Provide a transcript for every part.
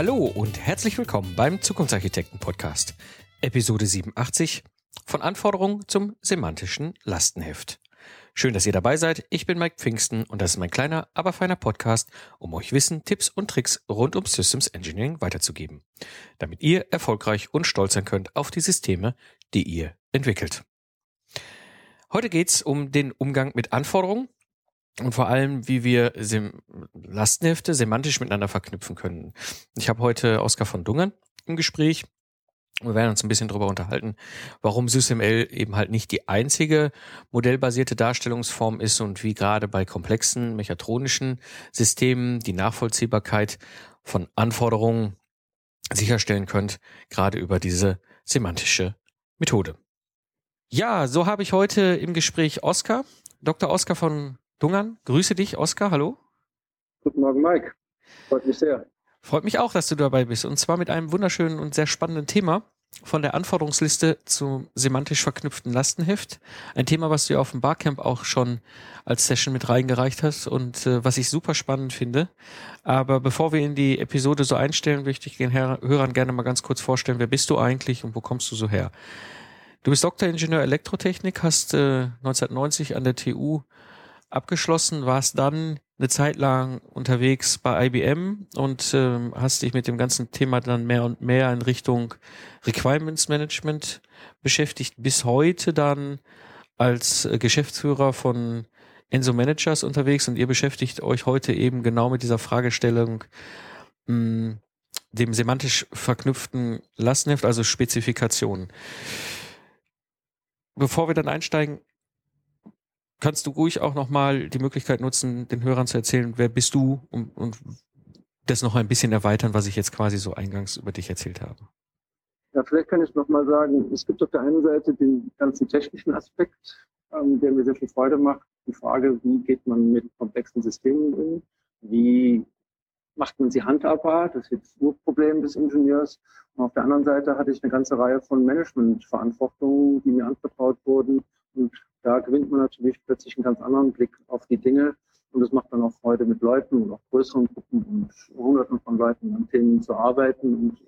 Hallo und herzlich willkommen beim Zukunftsarchitekten Podcast, Episode 87 von Anforderungen zum semantischen Lastenheft. Schön, dass ihr dabei seid. Ich bin Mike Pfingsten und das ist mein kleiner, aber feiner Podcast, um euch Wissen, Tipps und Tricks rund um Systems Engineering weiterzugeben, damit ihr erfolgreich und stolz sein könnt auf die Systeme, die ihr entwickelt. Heute geht's um den Umgang mit Anforderungen und vor allem, wie wir Sem Lastenhefte semantisch miteinander verknüpfen können. Ich habe heute Oskar von Dungern im Gespräch. Wir werden uns ein bisschen darüber unterhalten, warum SysML eben halt nicht die einzige modellbasierte Darstellungsform ist und wie gerade bei komplexen mechatronischen Systemen die Nachvollziehbarkeit von Anforderungen sicherstellen könnt, gerade über diese semantische Methode. Ja, so habe ich heute im Gespräch Oskar, Dr. Oskar von Dungern. Grüße dich, Oskar. Hallo. Guten Morgen, Mike. Freut mich sehr. Freut mich auch, dass du dabei bist. Und zwar mit einem wunderschönen und sehr spannenden Thema von der Anforderungsliste zum semantisch verknüpften Lastenheft. Ein Thema, was du auf dem Barcamp auch schon als Session mit reingereicht hast und äh, was ich super spannend finde. Aber bevor wir in die Episode so einstellen, möchte ich den Hörern gerne mal ganz kurz vorstellen, wer bist du eigentlich und wo kommst du so her? Du bist Doktoringenieur Elektrotechnik, hast äh, 1990 an der TU abgeschlossen, warst dann eine Zeit lang unterwegs bei IBM und ähm, hast dich mit dem ganzen Thema dann mehr und mehr in Richtung Requirements Management beschäftigt, bis heute dann als äh, Geschäftsführer von Enso Managers unterwegs und ihr beschäftigt euch heute eben genau mit dieser Fragestellung, mh, hm, dem semantisch verknüpften Lastenheft, also Spezifikationen. Bevor wir dann einsteigen, kannst du ruhig auch nochmal die Möglichkeit nutzen, den Hörern zu erzählen, wer bist du und, und das noch ein bisschen erweitern, was ich jetzt quasi so eingangs über dich erzählt habe. Ja, vielleicht kann ich nochmal sagen, es gibt auf der einen Seite den ganzen technischen Aspekt, ähm, der mir sehr viel Freude macht. Die Frage, wie geht man mit komplexen Systemen um? Wie macht man sie handhabbar? Das ist jetzt nur Problem des Ingenieurs. Und auf der anderen Seite hatte ich eine ganze Reihe von Managementverantwortungen, die mir anvertraut wurden. Und da gewinnt man natürlich plötzlich einen ganz anderen Blick auf die Dinge. Und das macht dann auch Freude, mit Leuten und auch größeren Gruppen und Hunderten von Leuten an Themen zu arbeiten. Und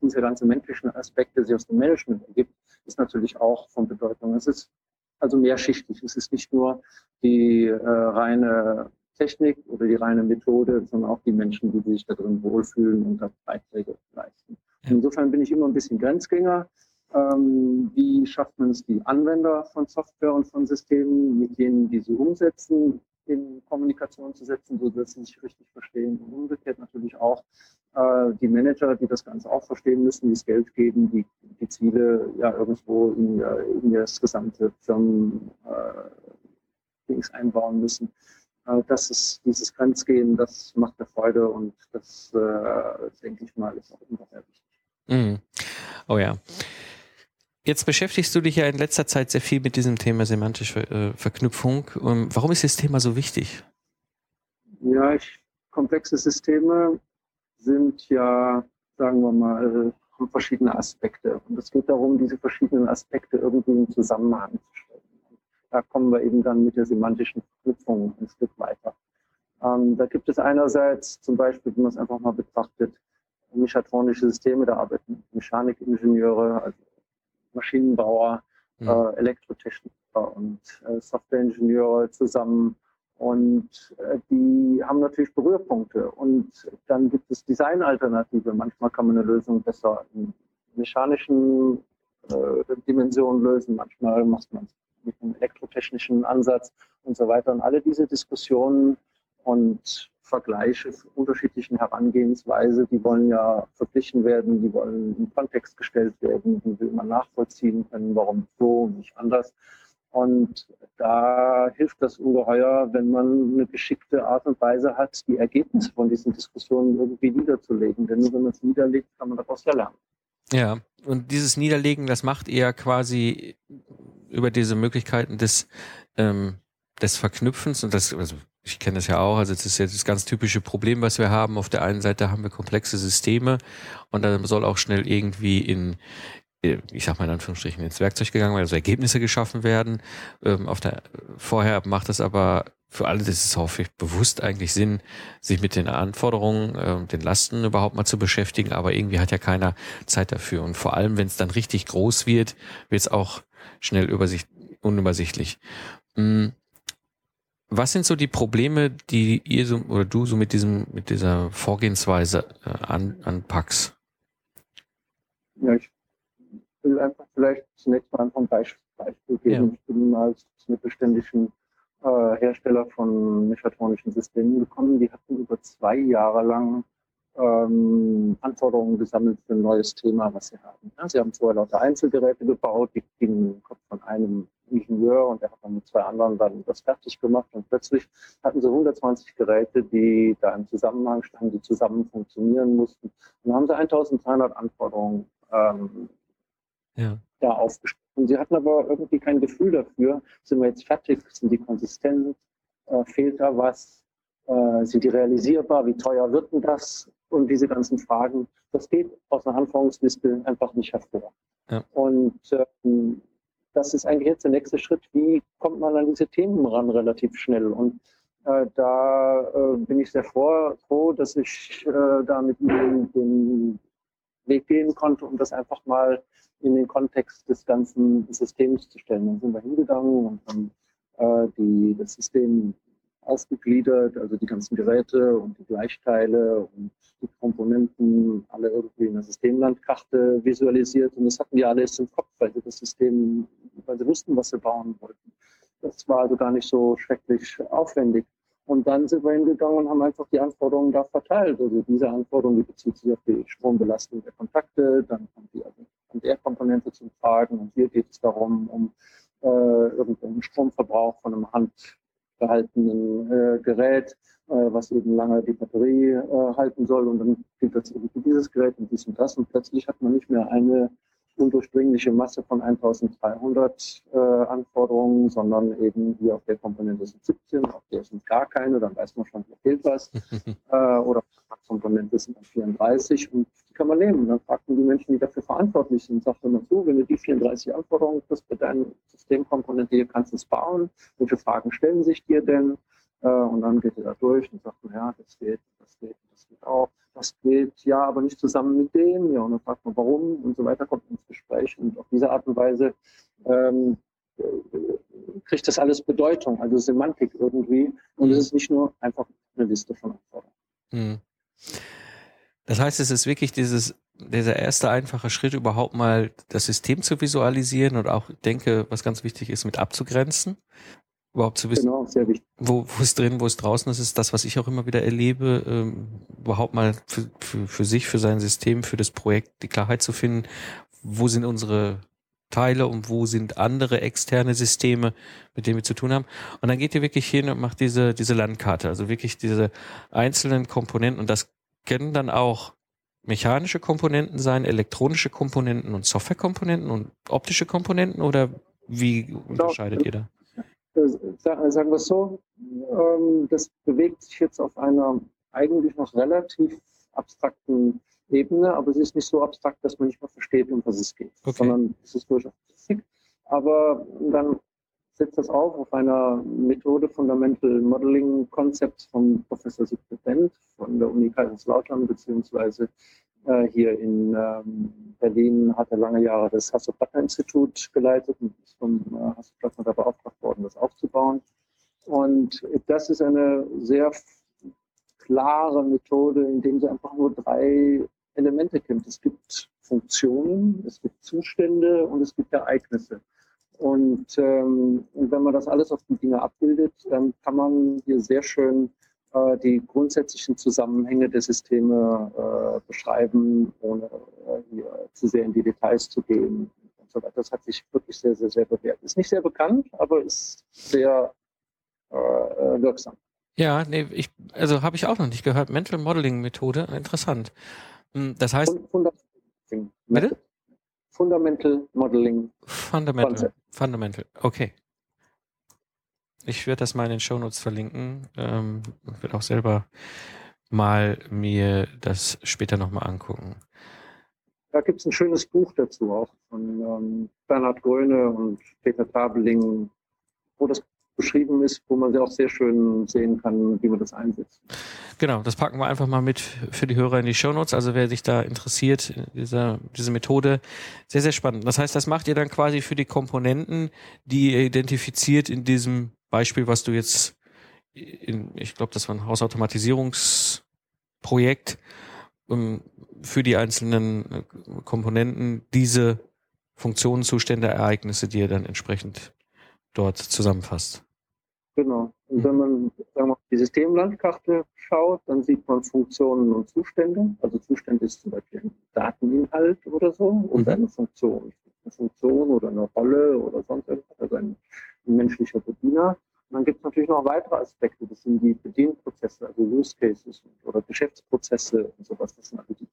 dieser ganze menschlichen Aspekt, der sich aus dem Management ergibt, ist natürlich auch von Bedeutung. Es ist also mehrschichtig. Es ist nicht nur die äh, reine Technik oder die reine Methode, sondern auch die Menschen, die sich da drin wohlfühlen und da Beiträge leisten. Insofern bin ich immer ein bisschen Grenzgänger. Ähm, wie schafft man es, die Anwender von Software und von Systemen, mit denen die sie umsetzen, in Kommunikation zu setzen, so dass sie sich richtig verstehen und umgekehrt natürlich auch äh, die Manager, die das Ganze auch verstehen müssen, die das Geld geben, die die Ziele ja irgendwo in, in das gesamte Firmen äh, Dings einbauen müssen. Äh, das ist dieses Grenzgehen, das macht mir Freude und das, äh, denke ich mal, ist auch immer sehr wichtig. Mm. Oh ja. Jetzt beschäftigst du dich ja in letzter Zeit sehr viel mit diesem Thema semantische äh, Verknüpfung. Um, warum ist das Thema so wichtig? Ja, ich, komplexe Systeme sind ja, sagen wir mal, verschiedene Aspekte. Und es geht darum, diese verschiedenen Aspekte irgendwie in Zusammenhang zu stellen. Da kommen wir eben dann mit der semantischen Verknüpfung ein Stück weiter. Ähm, da gibt es einerseits zum Beispiel, wenn man es einfach mal betrachtet, mechatronische Systeme, da arbeiten Mechanikingenieure, also Maschinenbauer, mhm. äh, Elektrotechniker und äh, Softwareingenieure zusammen. Und äh, die haben natürlich Berührpunkte. Und dann gibt es Designalternative. Manchmal kann man eine Lösung besser in mechanischen äh, Dimensionen lösen. Manchmal macht man es mit einem elektrotechnischen Ansatz und so weiter. Und alle diese Diskussionen und Vergleiche unterschiedlichen Herangehensweise, die wollen ja verglichen werden, die wollen in Kontext gestellt werden, die will man nachvollziehen können, warum so und nicht anders. Und da hilft das ungeheuer, wenn man eine geschickte Art und Weise hat, die Ergebnisse von diesen Diskussionen irgendwie niederzulegen. Denn nur wenn man es niederlegt, kann man daraus ja lernen. Ja, und dieses Niederlegen, das macht eher quasi über diese Möglichkeiten des, ähm, des Verknüpfens und das, also ich kenne das ja auch, also das ist ja das ganz typische Problem, was wir haben. Auf der einen Seite haben wir komplexe Systeme und dann soll auch schnell irgendwie in, äh, ich sag mal in Anführungsstrichen, ins Werkzeug gegangen werden, also Ergebnisse geschaffen werden. Ähm, auf der, vorher macht es aber für alle, das ist häufig bewusst eigentlich Sinn, sich mit den Anforderungen, äh, den Lasten überhaupt mal zu beschäftigen, aber irgendwie hat ja keiner Zeit dafür. Und vor allem, wenn es dann richtig groß wird, wird es auch schnell übersicht, unübersichtlich. Mhm. Was sind so die Probleme, die ihr so oder du so mit diesem mit dieser Vorgehensweise äh, an, anpackst? Ja, ich will einfach vielleicht zunächst mal ein Beispiel, Beispiel geben. Ja. Ich bin als mittelständischen äh, Hersteller von mechatronischen Systemen gekommen. Die hatten über zwei Jahre lang ähm, Anforderungen gesammelt für ein neues Thema, was sie haben. Ja, sie haben vorher lauter Einzelgeräte gebaut, die gingen im Kopf von einem Ingenieur und der hat dann mit zwei anderen dann das fertig gemacht und plötzlich hatten sie 120 Geräte, die da im Zusammenhang standen, die zusammen funktionieren mussten. Und dann haben sie 1200 Anforderungen ähm, ja. da aufgestellt. Und sie hatten aber irgendwie kein Gefühl dafür, sind wir jetzt fertig, sind die konsistent, äh, fehlt da was, äh, sind die realisierbar, wie teuer wird denn das? Und diese ganzen Fragen, das geht aus einer Anforderungsliste einfach nicht hervor. Ja. Und ähm, das ist eigentlich jetzt der nächste Schritt. Wie kommt man an diese Themen ran relativ schnell? Und äh, da äh, bin ich sehr froh, froh dass ich äh, da mit Ihnen den Weg gehen konnte, um das einfach mal in den Kontext des ganzen Systems zu stellen. Dann sind wir hingegangen und haben äh, die, das System ausgegliedert, also die ganzen Geräte und die Gleichteile und die Komponenten alle irgendwie in der Systemlandkarte visualisiert. Und das hatten die alles im Kopf, weil sie das System, weil sie wussten, was sie bauen wollten. Das war also gar nicht so schrecklich aufwendig. Und dann sind wir hingegangen und haben einfach die Anforderungen da verteilt. Also diese Anforderung, die bezieht sich auf die Strombelastung der Kontakte, dann kommt die also der Komponente zum Tragen. Und hier geht es darum, um äh, irgendeinen Stromverbrauch von einem handgehaltenen äh, Gerät, äh, was eben lange die Batterie äh, halten soll. Und dann gilt das eben für dieses Gerät und dies und das. Und plötzlich hat man nicht mehr eine undurchdringliche Masse von 1300 äh, Anforderungen, sondern eben hier auf der Komponente sind 17, auf der sind gar keine, dann weiß man schon, hier fehlt was. äh, oder auf der Komponente sind dann 34 und die kann man nehmen. Dann fragt man die Menschen, die dafür verantwortlich sind, sagt man so, wenn du die 34 Anforderungen kriegst bei deiner Systemkomponente, hier kannst du es bauen. Welche Fragen stellen sich dir denn? Äh, und dann geht er da durch und sagt, man, ja, das geht, das geht, das geht auch. Das geht ja aber nicht zusammen mit dem, ja, und dann fragt man warum? Und so weiter, kommt ins Gespräch. Und auf diese Art und Weise ähm, kriegt das alles Bedeutung, also Semantik irgendwie. Und es ist nicht nur einfach eine Liste von Anforderungen. Mhm. Das heißt, es ist wirklich dieses, dieser erste einfache Schritt, überhaupt mal das System zu visualisieren und auch denke, was ganz wichtig ist, mit abzugrenzen überhaupt zu wissen, genau, wo, wo ist drin, wo ist draußen. Das ist das, was ich auch immer wieder erlebe, ähm, überhaupt mal für, für, für sich, für sein System, für das Projekt die Klarheit zu finden, wo sind unsere Teile und wo sind andere externe Systeme, mit denen wir zu tun haben. Und dann geht ihr wirklich hin und macht diese, diese Landkarte, also wirklich diese einzelnen Komponenten und das können dann auch mechanische Komponenten sein, elektronische Komponenten und Softwarekomponenten und optische Komponenten oder wie unterscheidet ihr da? Sagen wir es so, ähm, das bewegt sich jetzt auf einer eigentlich noch relativ abstrakten Ebene, aber es ist nicht so abstrakt, dass man nicht mehr versteht, um was es geht, okay. sondern es ist durchaus Physik. Aber dann setzt das auf auf einer Methode Fundamental Modeling Concepts von Professor Siegfried Wendt von der Uni Kaiserslautern beziehungsweise äh, hier in ähm, Berlin hat er lange Jahre das Hasso-Plattner-Institut geleitet und ist vom äh, Hasso-Plattner da beauftragt worden, das aufzubauen. Und das ist eine sehr klare Methode, in dem sie einfach nur drei Elemente kennt. Es gibt Funktionen, es gibt Zustände und es gibt Ereignisse. Und, ähm, und wenn man das alles auf die Dinge abbildet, dann kann man hier sehr schön äh, die grundsätzlichen Zusammenhänge der Systeme äh, beschreiben, ohne äh, hier zu sehr in die Details zu gehen und so weiter. Das hat sich wirklich sehr, sehr, sehr bewährt. Ist nicht sehr bekannt, aber ist sehr äh, äh wirksam. Ja, nee, ich, also habe ich auch noch nicht gehört. Mental Modeling Methode, interessant. Hm, das heißt. Fundamental, Bitte? Fundamental Modeling. Fundamental. Concept. Fundamental. Okay. Ich werde das mal in den Shownotes verlinken. Ähm, ich werde auch selber mal mir das später nochmal angucken. Da gibt es ein schönes Buch dazu auch von ähm, Bernhard Gröne und Peter Tabeling, wo das beschrieben ist, wo man auch sehr schön sehen kann, wie man das einsetzt. Genau, das packen wir einfach mal mit für die Hörer in die Shownotes. Also wer sich da interessiert, diese, diese Methode, sehr, sehr spannend. Das heißt, das macht ihr dann quasi für die Komponenten, die ihr identifiziert in diesem Beispiel, was du jetzt in, ich glaube, das war ein Hausautomatisierungsprojekt, um für die einzelnen äh, Komponenten diese Funktionen, Zustände, Ereignisse, die ihr dann entsprechend dort zusammenfasst. Genau. Und wenn man sagen wir, auf die Systemlandkarte schaut, dann sieht man Funktionen und Zustände. Also Zustand ist zum Beispiel ein Dateninhalt oder so und mhm. eine Funktion. Eine Funktion oder eine Rolle oder sonst irgendwas, also ein, ein menschlicher Bediener. Und dann gibt es natürlich noch weitere Aspekte. Das sind die Bedienprozesse, also Use Cases oder Geschäftsprozesse und sowas. Das sind also die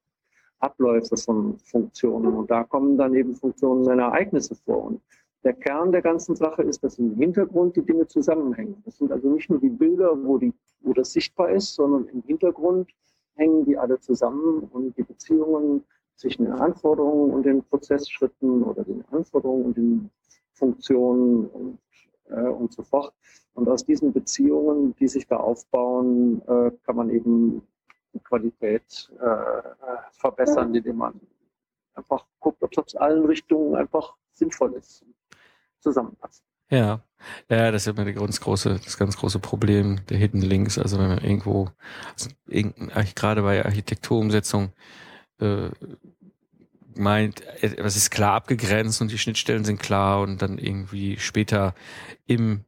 Abläufe von Funktionen. Und da kommen dann eben Funktionen und Ereignisse vor. Und der Kern der ganzen Sache ist, dass im Hintergrund die Dinge zusammenhängen. Das sind also nicht nur die Bilder, wo, die, wo das sichtbar ist, sondern im Hintergrund hängen die alle zusammen und die Beziehungen zwischen den Anforderungen und den Prozessschritten oder den Anforderungen und den Funktionen und, äh, und so fort. Und aus diesen Beziehungen, die sich da aufbauen, äh, kann man eben die Qualität äh, verbessern, indem man einfach guckt, ob es aus allen Richtungen einfach sinnvoll ist zusammenpassen. Ja, ja, das ist immer ganz große, das ganz große Problem der Hidden Links. Also wenn man irgendwo, also gerade bei Architekturumsetzung äh, meint, es ist klar abgegrenzt und die Schnittstellen sind klar und dann irgendwie später im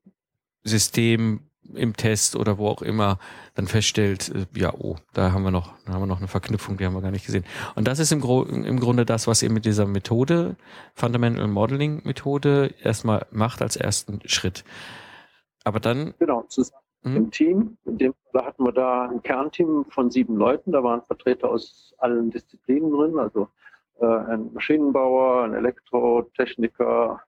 System im Test oder wo auch immer dann feststellt, äh, ja, oh, da haben wir noch, da haben wir noch eine Verknüpfung, die haben wir gar nicht gesehen. Und das ist im, Gro im Grunde das, was ihr mit dieser Methode, Fundamental Modeling Methode, erstmal macht als ersten Schritt. Aber dann. Genau, zusammen hm? im Team. In dem da hatten wir da ein Kernteam von sieben Leuten. Da waren Vertreter aus allen Disziplinen drin, also äh, ein Maschinenbauer, ein Elektrotechniker,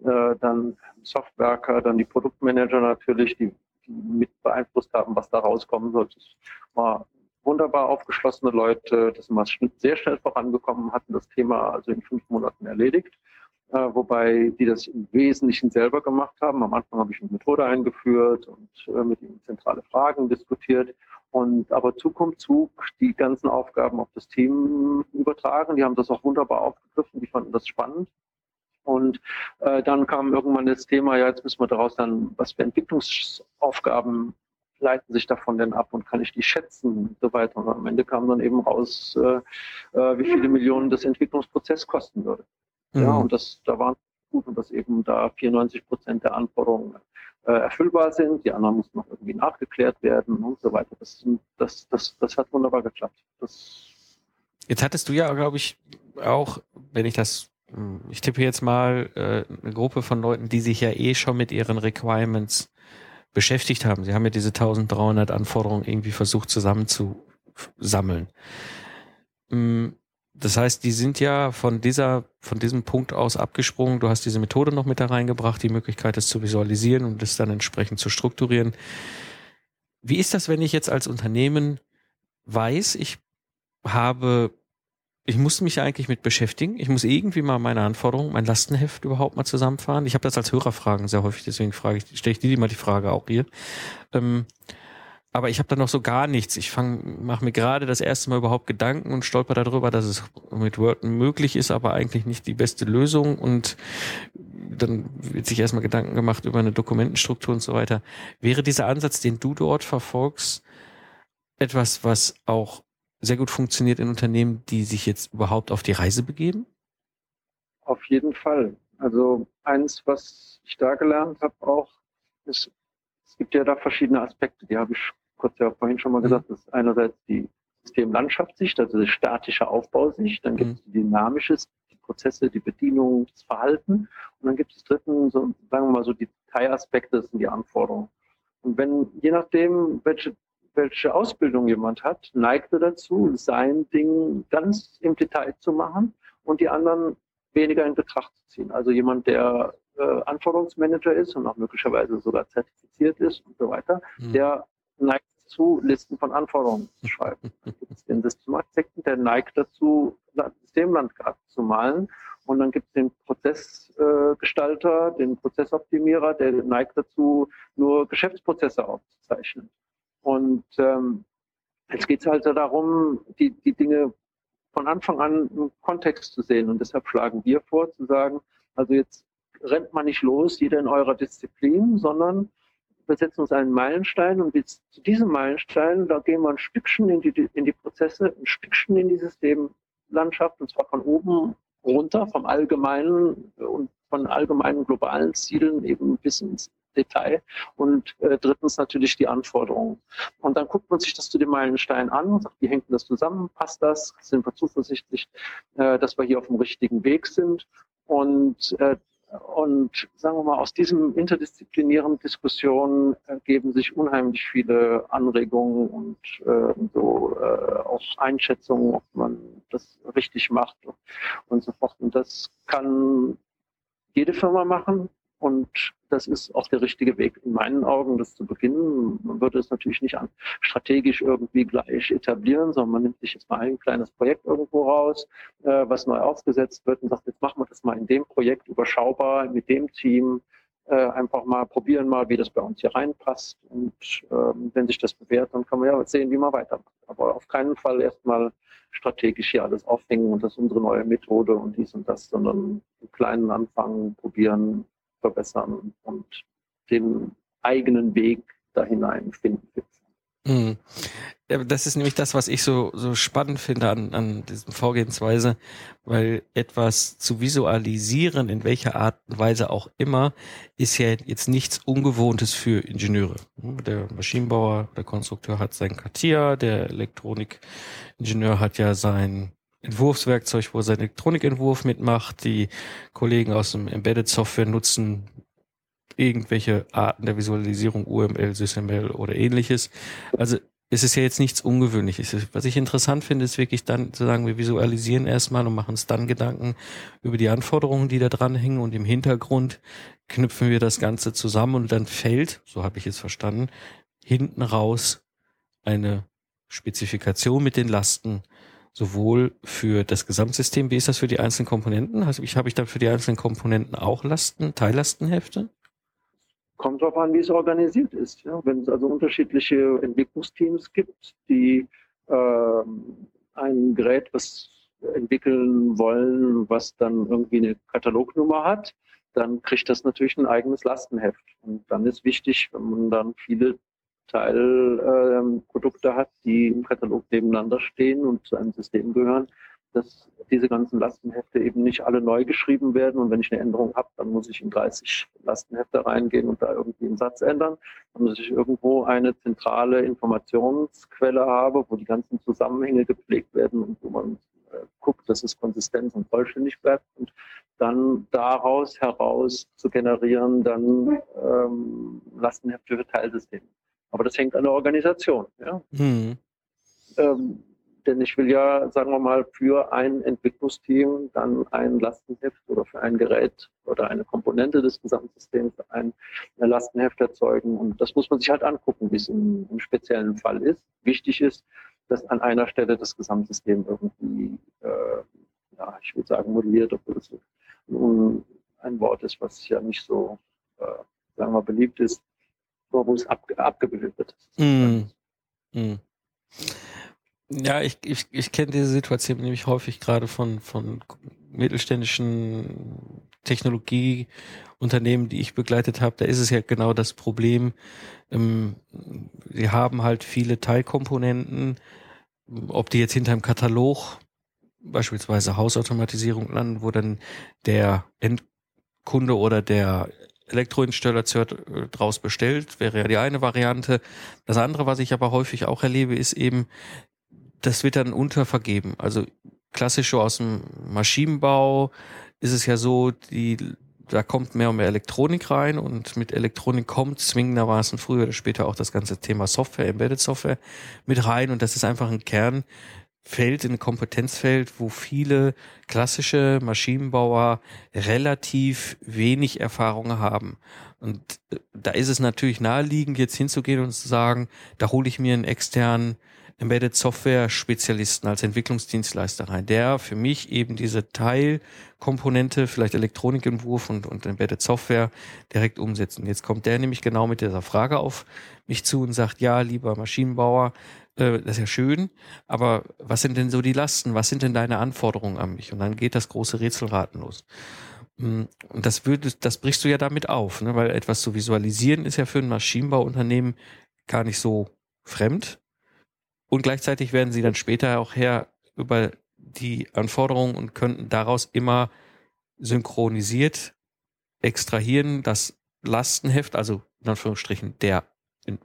äh, dann Softwerker, dann die Produktmanager natürlich, die mit beeinflusst haben, was da rauskommen soll. Das war wunderbar aufgeschlossene Leute, das sind wir sehr schnell vorangekommen, hatten das Thema also in fünf Monaten erledigt, äh, wobei die das im Wesentlichen selber gemacht haben. Am Anfang habe ich eine Methode eingeführt und äh, mit ihnen zentrale Fragen diskutiert. Und aber Zug um Zug die ganzen Aufgaben auf das Team übertragen. Die haben das auch wunderbar aufgegriffen, die fanden das spannend. Und äh, dann kam irgendwann das Thema, ja, jetzt müssen wir daraus dann, was für Entwicklungsaufgaben leiten sich davon denn ab und kann ich die schätzen und so weiter. Und am Ende kam dann eben raus, äh, äh, wie viele Millionen das Entwicklungsprozess kosten würde. Mhm. Ja, und das, da waren gut und dass eben da 94 Prozent der Anforderungen äh, erfüllbar sind. Die anderen mussten noch irgendwie nachgeklärt werden und so weiter. Das, das, das, das hat wunderbar geklappt. Das Jetzt hattest du ja, glaube ich, auch, wenn ich das ich tippe jetzt mal äh, eine Gruppe von Leuten, die sich ja eh schon mit ihren Requirements beschäftigt haben. Sie haben ja diese 1300 Anforderungen irgendwie versucht zusammenzusammeln. Mm, das heißt, die sind ja von dieser, von diesem Punkt aus abgesprungen. Du hast diese Methode noch mit da reingebracht, die Möglichkeit, es zu visualisieren und es dann entsprechend zu strukturieren. Wie ist das, wenn ich jetzt als Unternehmen weiß, ich habe ich muss mich eigentlich mit beschäftigen. Ich muss irgendwie mal meine Anforderungen, mein Lastenheft überhaupt mal zusammenfahren. Ich habe das als Hörerfragen sehr häufig, deswegen frage ich, stelle ich dir mal die Frage auch hier. Ähm, aber ich habe da noch so gar nichts. Ich mache mir gerade das erste Mal überhaupt Gedanken und stolper darüber, dass es mit Word möglich ist, aber eigentlich nicht die beste Lösung. Und dann wird sich erstmal Gedanken gemacht über eine Dokumentenstruktur und so weiter. Wäre dieser Ansatz, den du dort verfolgst, etwas, was auch sehr gut funktioniert in Unternehmen, die sich jetzt überhaupt auf die Reise begeben? Auf jeden Fall. Also eins, was ich da gelernt habe auch, ist, es gibt ja da verschiedene Aspekte, die habe ich kurz ja vorhin schon mal mhm. gesagt. Das ist einerseits die Systemlandschaftssicht, also die statische Aufbausicht, dann gibt es mhm. die dynamische, die Prozesse, die Bedienung, das Verhalten und dann gibt es dritten, so, sagen wir mal so die Teilaspekte, das sind die Anforderungen. Und wenn, je nachdem, welche welche Ausbildung jemand hat, neigt er dazu, sein Ding ganz im Detail zu machen und die anderen weniger in Betracht zu ziehen. Also jemand, der äh, Anforderungsmanager ist und auch möglicherweise sogar zertifiziert ist und so weiter, mhm. der neigt dazu, Listen von Anforderungen zu schreiben. Dann gibt es den Systemarchitekten, der neigt dazu, Systemlandkarten zu malen. Und dann gibt es den Prozessgestalter, den Prozessoptimierer, der neigt dazu, nur Geschäftsprozesse aufzuzeichnen. Und ähm, jetzt geht es halt darum, die, die Dinge von Anfang an im Kontext zu sehen. Und deshalb schlagen wir vor, zu sagen, also jetzt rennt man nicht los, jeder in eurer Disziplin, sondern wir setzen uns einen Meilenstein und zu diesem Meilenstein, da gehen wir ein Stückchen in die, in die Prozesse, ein Stückchen in die Systemlandschaft, und zwar von oben runter, vom allgemeinen und von allgemeinen globalen Zielen eben bis ins Detail. Und äh, drittens natürlich die Anforderungen. Und dann guckt man sich das zu dem Meilenstein an und sagt, wie hängt das zusammen? Passt das? Sind wir zuversichtlich, äh, dass wir hier auf dem richtigen Weg sind? Und äh, und sagen wir mal, aus diesem interdisziplinären Diskussionen ergeben sich unheimlich viele Anregungen und äh, so äh, auch Einschätzungen, ob man das richtig macht und so fort. Und das kann jede Firma machen. Und das ist auch der richtige Weg in meinen Augen, das zu beginnen. Man würde es natürlich nicht strategisch irgendwie gleich etablieren, sondern man nimmt sich jetzt mal ein kleines Projekt irgendwo raus, äh, was neu aufgesetzt wird und sagt, jetzt machen wir das mal in dem Projekt überschaubar mit dem Team, äh, einfach mal probieren mal, wie das bei uns hier reinpasst. Und ähm, wenn sich das bewährt, dann kann man ja sehen, wie man weitermacht. Aber auf keinen Fall erstmal strategisch hier alles aufhängen und das ist unsere neue Methode und dies und das, sondern im Kleinen anfangen, probieren, verbessern und den eigenen Weg da hinein finden. Mhm. Das ist nämlich das, was ich so, so spannend finde an, an diesem Vorgehensweise, weil etwas zu visualisieren, in welcher Art und Weise auch immer, ist ja jetzt nichts Ungewohntes für Ingenieure. Der Maschinenbauer, der Konstrukteur hat sein Katia, der Elektronikingenieur hat ja sein Entwurfswerkzeug, wo er seinen Elektronikentwurf mitmacht. Die Kollegen aus dem Embedded Software nutzen irgendwelche Arten der Visualisierung, UML, SysML oder ähnliches. Also es ist ja jetzt nichts Ungewöhnliches. Was ich interessant finde, ist wirklich dann zu sagen, wir visualisieren erstmal und machen uns dann Gedanken über die Anforderungen, die da dran hängen und im Hintergrund knüpfen wir das Ganze zusammen und dann fällt, so habe ich es verstanden, hinten raus eine Spezifikation mit den Lasten sowohl für das Gesamtsystem, wie ist das für die einzelnen Komponenten? Also ich habe ich dann für die einzelnen Komponenten auch Lasten, Teillastenhefte? Kommt darauf an, wie es organisiert ist. Ja? Wenn es also unterschiedliche Entwicklungsteams gibt, die äh, ein Gerät was entwickeln wollen, was dann irgendwie eine Katalognummer hat, dann kriegt das natürlich ein eigenes Lastenheft. Und dann ist wichtig, wenn man dann viele Teilprodukte ähm, hat, die im Katalog nebeneinander stehen und zu einem System gehören, dass diese ganzen Lastenhefte eben nicht alle neu geschrieben werden. Und wenn ich eine Änderung habe, dann muss ich in 30 Lastenhefte reingehen und da irgendwie einen Satz ändern. Dann muss ich irgendwo eine zentrale Informationsquelle habe, wo die ganzen Zusammenhänge gepflegt werden und wo man äh, guckt, dass es konsistent und vollständig bleibt. Und dann daraus heraus zu generieren, dann ähm, Lastenhefte für Teilsysteme. Aber das hängt an der Organisation. Ja? Mhm. Ähm, denn ich will ja, sagen wir mal, für ein Entwicklungsteam dann ein Lastenheft oder für ein Gerät oder eine Komponente des Gesamtsystems ein Lastenheft erzeugen. Und das muss man sich halt angucken, wie es im, im speziellen Fall ist. Wichtig ist, dass an einer Stelle das Gesamtsystem irgendwie, äh, ja, ich würde sagen, modelliert, obwohl das nun ein Wort ist, was ja nicht so, äh, sagen wir, beliebt ist, wo es ab, abgebildet wird. Mm. Mm. Ja, ich, ich, ich kenne diese Situation nämlich häufig gerade von, von mittelständischen Technologieunternehmen, die ich begleitet habe. Da ist es ja genau das Problem. Ähm, sie haben halt viele Teilkomponenten, ob die jetzt hinter einem Katalog beispielsweise Hausautomatisierung landen, wo dann der Endkunde oder der Elektroinstallateur äh, draus bestellt, wäre ja die eine Variante. Das andere, was ich aber häufig auch erlebe, ist eben, das wird dann untervergeben. Also klassisch aus dem Maschinenbau ist es ja so, die, da kommt mehr und mehr Elektronik rein und mit Elektronik kommt zwingendermaßen früher oder später auch das ganze Thema Software, Embedded Software mit rein und das ist einfach ein Kern Feld, ein Kompetenzfeld, wo viele klassische Maschinenbauer relativ wenig Erfahrung haben. Und äh, da ist es natürlich naheliegend, jetzt hinzugehen und zu sagen, da hole ich mir einen externen Embedded Software Spezialisten als Entwicklungsdienstleister rein, der für mich eben diese Teilkomponente, vielleicht Elektronikentwurf und, und Embedded Software direkt umsetzen. Jetzt kommt der nämlich genau mit dieser Frage auf mich zu und sagt, ja, lieber Maschinenbauer, äh, das ist ja schön, aber was sind denn so die Lasten? Was sind denn deine Anforderungen an mich? Und dann geht das große Rätselraten los. Mm, und das würde, das brichst du ja damit auf, ne? weil etwas zu visualisieren ist ja für ein Maschinenbauunternehmen gar nicht so fremd. Und gleichzeitig werden sie dann später auch her über die Anforderungen und könnten daraus immer synchronisiert extrahieren, das Lastenheft, also in Anführungsstrichen der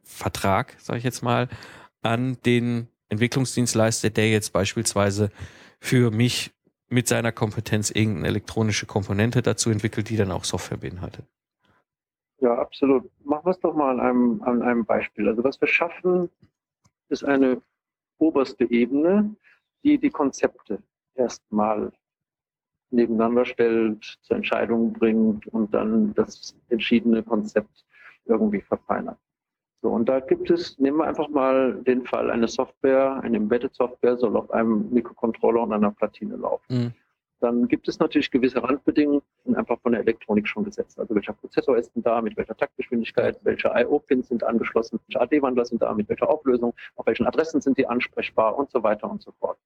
Vertrag, sage ich jetzt mal, an den Entwicklungsdienstleister, der jetzt beispielsweise für mich mit seiner Kompetenz irgendeine elektronische Komponente dazu entwickelt, die dann auch Software beinhaltet. Ja, absolut. Machen wir es doch mal an einem, an einem Beispiel. Also was wir schaffen, ist eine oberste Ebene, die die Konzepte erstmal nebeneinander stellt, zur Entscheidung bringt und dann das entschiedene Konzept irgendwie verfeinert. So, und da gibt es, nehmen wir einfach mal den Fall, eine Software, eine Embedded Software soll auf einem Mikrocontroller und einer Platine laufen. Mhm. Dann gibt es natürlich gewisse Randbedingungen, sind einfach von der Elektronik schon gesetzt. Also welcher Prozessor ist denn da, mit welcher Taktgeschwindigkeit, welche I.O.-Pins sind angeschlossen, welche AD-Wandler sind da, mit welcher Auflösung, auf welchen Adressen sind die ansprechbar und so weiter und so fort.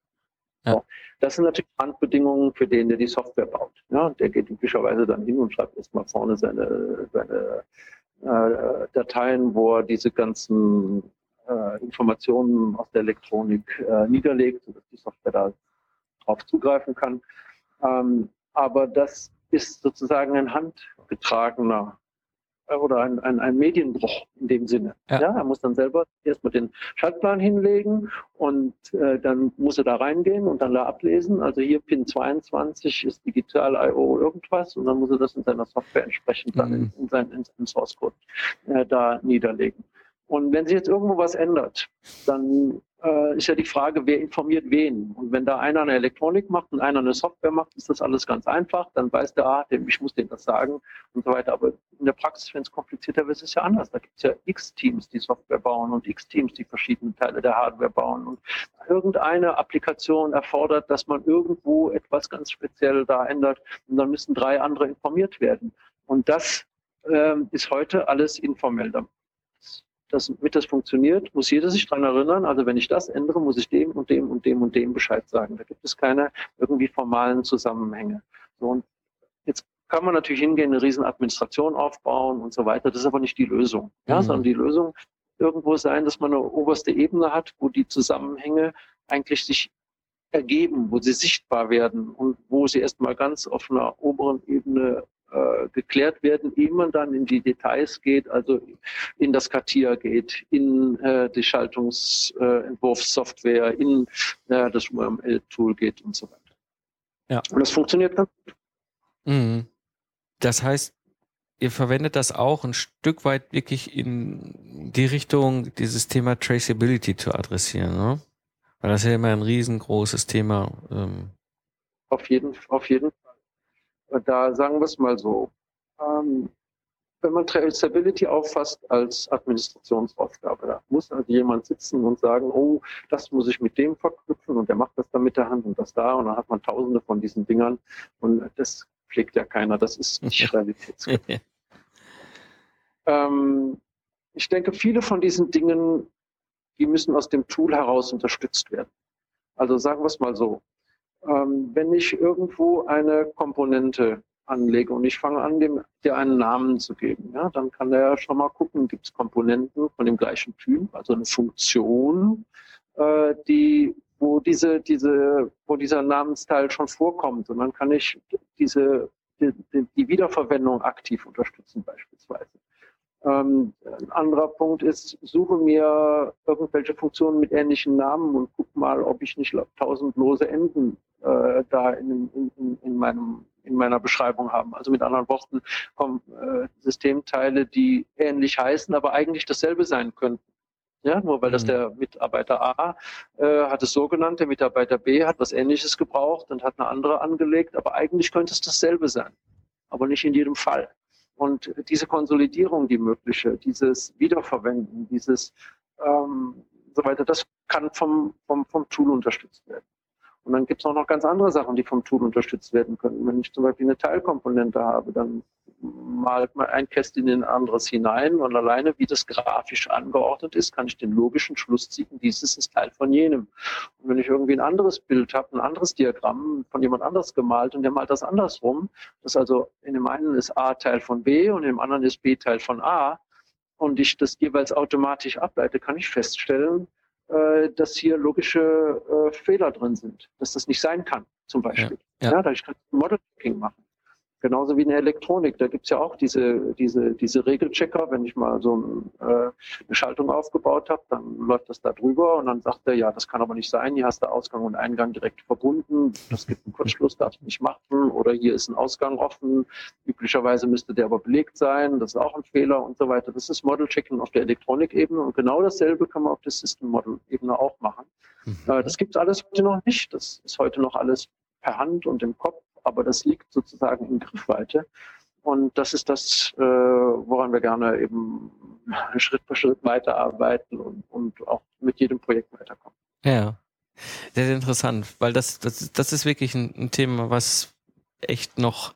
Ja. So. Das sind natürlich Randbedingungen für den, der die Software baut. Ja, der geht üblicherweise dann hin und schreibt erstmal vorne seine, seine äh, Dateien, wo er diese ganzen äh, Informationen aus der Elektronik äh, niederlegt, sodass die Software da drauf zugreifen kann. Ähm, aber das ist sozusagen ein handgetragener oder ein, ein, ein Medienbruch in dem Sinne. Ja. ja. er muss dann selber erstmal den Schaltplan hinlegen und äh, dann muss er da reingehen und dann da ablesen. Also hier Pin 22 ist Digital I.O. irgendwas und dann muss er das in seiner Software entsprechend mhm. dann in, in, sein, in seinen Source Code äh, da niederlegen. Und wenn sich jetzt irgendwo was ändert, dann äh, ist ja die Frage, wer informiert wen. Und wenn da einer eine Elektronik macht und einer eine Software macht, ist das alles ganz einfach. Dann weiß der, ah, ich muss denen das sagen und so weiter. Aber in der Praxis, wenn es komplizierter wird, ist es ja anders. Da gibt es ja x Teams, die Software bauen und x Teams, die verschiedene Teile der Hardware bauen. Und irgendeine Applikation erfordert, dass man irgendwo etwas ganz speziell da ändert. Und dann müssen drei andere informiert werden. Und das ähm, ist heute alles informell damit das funktioniert, muss jeder sich dran erinnern. Also wenn ich das ändere, muss ich dem und dem und dem und dem Bescheid sagen. Da gibt es keine irgendwie formalen Zusammenhänge. So, und jetzt kann man natürlich hingehen, eine riesen Administration aufbauen und so weiter. Das ist aber nicht die Lösung. Ja, mhm. sondern die Lösung irgendwo sein, dass man eine oberste Ebene hat, wo die Zusammenhänge eigentlich sich ergeben, wo sie sichtbar werden und wo sie erstmal ganz auf einer oberen Ebene äh, geklärt werden, ehe man dann in die Details geht, also in das Kartier geht, in äh, die Schaltungsentwurfssoftware, äh, in das UML-Tool geht und so weiter. Ja. Und das funktioniert ganz gut. Mhm. Das heißt, ihr verwendet das auch ein Stück weit wirklich in die Richtung, dieses Thema Traceability zu adressieren, ne? Weil das ist ja immer ein riesengroßes Thema. Ähm. Auf jeden, auf jeden Fall da sagen wir es mal so, ähm, wenn man Traceability auffasst als Administrationsaufgabe, da muss also jemand sitzen und sagen, oh, das muss ich mit dem verknüpfen und der macht das dann mit der Hand und das da und dann hat man tausende von diesen Dingern und das pflegt ja keiner, das ist nicht realitätsgemäß. ähm, ich denke, viele von diesen Dingen, die müssen aus dem Tool heraus unterstützt werden. Also sagen wir es mal so, ähm, wenn ich irgendwo eine Komponente anlege und ich fange an, dem dir einen Namen zu geben, ja, dann kann der ja schon mal gucken, gibt es Komponenten von dem gleichen Typ, also eine Funktion, äh, die wo diese diese wo dieser Namensteil schon vorkommt und dann kann ich diese die, die Wiederverwendung aktiv unterstützen beispielsweise. Ähm, ein anderer Punkt ist, suche mir irgendwelche Funktionen mit ähnlichen Namen und guck mal, ob ich nicht tausend lose Enden äh, da in, in, in, meinem, in meiner Beschreibung haben. Also mit anderen Worten, kommen äh, Systemteile, die ähnlich heißen, aber eigentlich dasselbe sein könnten. Ja, nur weil das mhm. der Mitarbeiter A äh, hat es so genannt, der Mitarbeiter B hat was Ähnliches gebraucht und hat eine andere angelegt, aber eigentlich könnte es dasselbe sein, aber nicht in jedem Fall. Und diese Konsolidierung, die mögliche, dieses Wiederverwenden, dieses ähm, so weiter, das kann vom, vom, vom Tool unterstützt werden. Und dann gibt es auch noch ganz andere Sachen, die vom Tool unterstützt werden können. Wenn ich zum Beispiel eine Teilkomponente habe, dann malt man ein Kästchen in ein anderes hinein und alleine, wie das grafisch angeordnet ist, kann ich den logischen Schluss ziehen, dieses ist Teil von jenem. Und wenn ich irgendwie ein anderes Bild habe, ein anderes Diagramm von jemand anders gemalt und der malt das andersrum, das also in dem einen ist A Teil von B und in dem anderen ist B Teil von A und ich das jeweils automatisch ableite, kann ich feststellen, äh, dass hier logische äh, Fehler drin sind, dass das nicht sein kann, zum Beispiel. Ja, ja. ja da ich kann Model-Checking machen. Genauso wie in der Elektronik. Da gibt's ja auch diese, diese, diese Regelchecker. Wenn ich mal so ein, äh, eine Schaltung aufgebaut habe, dann läuft das da drüber und dann sagt er, ja, das kann aber nicht sein. Hier hast du Ausgang und Eingang direkt verbunden. Das gibt einen Kurzschluss, darfst du nicht machen. Oder hier ist ein Ausgang offen. Üblicherweise müsste der aber belegt sein. Das ist auch ein Fehler und so weiter. Das ist Model-Checking auf der Elektronikebene und genau dasselbe kann man auf der System-Model-Ebene auch machen. Mhm. Äh, das gibt's alles heute noch nicht. Das ist heute noch alles per Hand und im Kopf aber das liegt sozusagen in Griffweite. Und das ist das, äh, woran wir gerne eben Schritt für Schritt weiterarbeiten und, und auch mit jedem Projekt weiterkommen. Ja, sehr, sehr interessant, weil das, das, das ist wirklich ein, ein Thema, was echt noch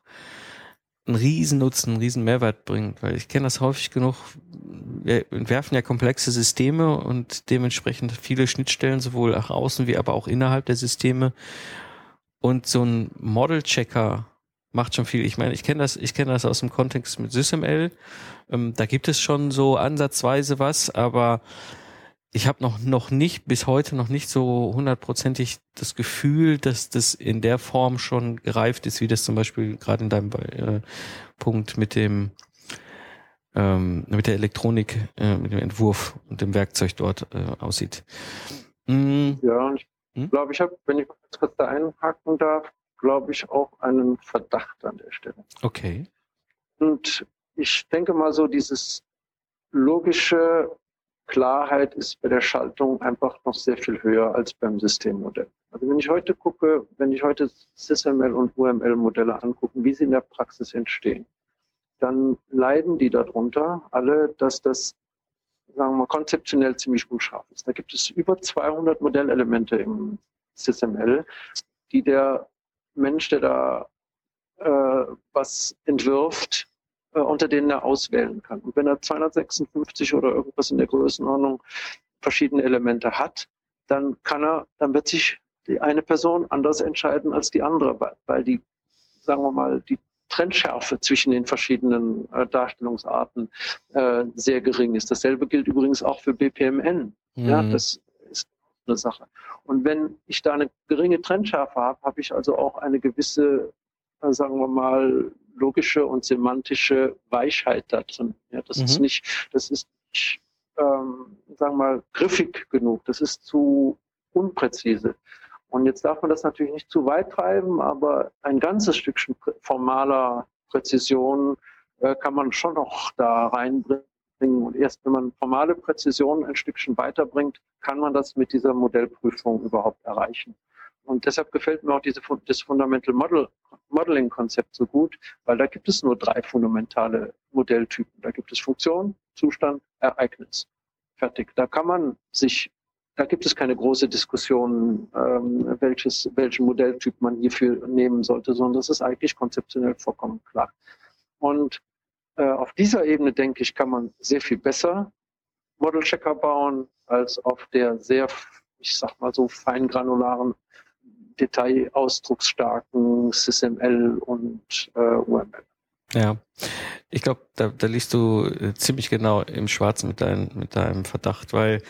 einen riesen Nutzen, einen riesen Mehrwert bringt, weil ich kenne das häufig genug. Wir entwerfen ja komplexe Systeme und dementsprechend viele Schnittstellen sowohl nach außen wie aber auch innerhalb der Systeme. Und so ein Model-Checker macht schon viel. Ich meine, ich kenne das, ich kenne das aus dem Kontext mit SysML. Ähm, da gibt es schon so ansatzweise was, aber ich habe noch noch nicht bis heute noch nicht so hundertprozentig das Gefühl, dass das in der Form schon gereift ist, wie das zum Beispiel gerade in deinem äh, Punkt mit dem ähm, mit der Elektronik, äh, mit dem Entwurf und dem Werkzeug dort äh, aussieht. Mm. Ja, und ich hm? glaube, ich habe, wenn ich kurz da einhaken darf, glaube ich auch einen Verdacht an der Stelle. Okay. Und ich denke mal so, dieses logische Klarheit ist bei der Schaltung einfach noch sehr viel höher als beim Systemmodell. Also wenn ich heute gucke, wenn ich heute SysML und UML-Modelle angucke, wie sie in der Praxis entstehen, dann leiden die darunter alle, dass das sagen wir mal, konzeptionell ziemlich unscharf ist. Da gibt es über 200 Modellelemente im SysML, die der Mensch, der da äh, was entwirft, äh, unter denen er auswählen kann. Und wenn er 256 oder irgendwas in der Größenordnung verschiedene Elemente hat, dann kann er, dann wird sich die eine Person anders entscheiden als die andere, weil die, sagen wir mal, die Trennschärfe zwischen den verschiedenen äh, Darstellungsarten äh, sehr gering ist. Dasselbe gilt übrigens auch für BPMN. Mhm. Ja, das ist eine Sache. Und wenn ich da eine geringe Trennschärfe habe, habe ich also auch eine gewisse, äh, sagen wir mal, logische und semantische Weichheit da drin. Ja, das mhm. ist nicht, das ist nicht, ähm, sagen wir mal, griffig genug. Das ist zu unpräzise. Und jetzt darf man das natürlich nicht zu weit treiben, aber ein ganzes Stückchen formaler Präzision äh, kann man schon noch da reinbringen. Und erst wenn man formale Präzision ein Stückchen weiterbringt, kann man das mit dieser Modellprüfung überhaupt erreichen. Und deshalb gefällt mir auch diese, das Fundamental Model, Modeling Konzept so gut, weil da gibt es nur drei fundamentale Modelltypen. Da gibt es Funktion, Zustand, Ereignis. Fertig. Da kann man sich da gibt es keine große Diskussion, ähm, welches, welchen Modelltyp man hierfür nehmen sollte, sondern das ist eigentlich konzeptionell vollkommen klar. Und äh, auf dieser Ebene, denke ich, kann man sehr viel besser Model-Checker bauen, als auf der sehr, ich sag mal so, feingranularen, detailausdrucksstarken SysML und äh, UML. Ja, ich glaube, da, da liegst du äh, ziemlich genau im Schwarzen mit, dein, mit deinem Verdacht, weil,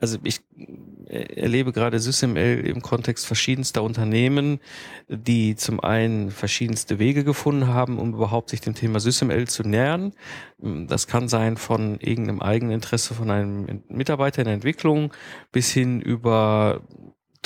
also ich äh, erlebe gerade SysML im Kontext verschiedenster Unternehmen, die zum einen verschiedenste Wege gefunden haben, um überhaupt sich dem Thema SysML zu nähern. Das kann sein von irgendeinem eigenen Interesse von einem Mitarbeiter in der Entwicklung bis hin über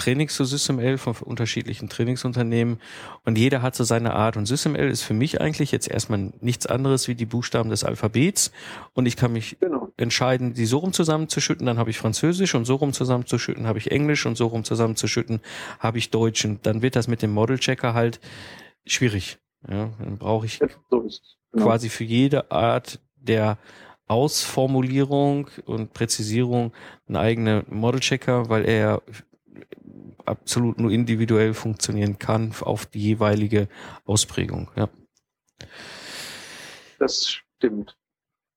Trainings zu SysML von unterschiedlichen Trainingsunternehmen und jeder hat so seine Art und SysML ist für mich eigentlich jetzt erstmal nichts anderes wie die Buchstaben des Alphabets und ich kann mich genau. entscheiden, die so rum zusammenzuschütten, dann habe ich Französisch und so rum zusammenzuschütten habe ich Englisch und so rum zusammenzuschütten habe ich Deutsch und dann wird das mit dem Model Checker halt schwierig. Ja, dann brauche ich so genau. quasi für jede Art der Ausformulierung und Präzisierung einen eigenen Model Checker, weil er absolut nur individuell funktionieren kann auf die jeweilige Ausprägung. Ja. Das stimmt.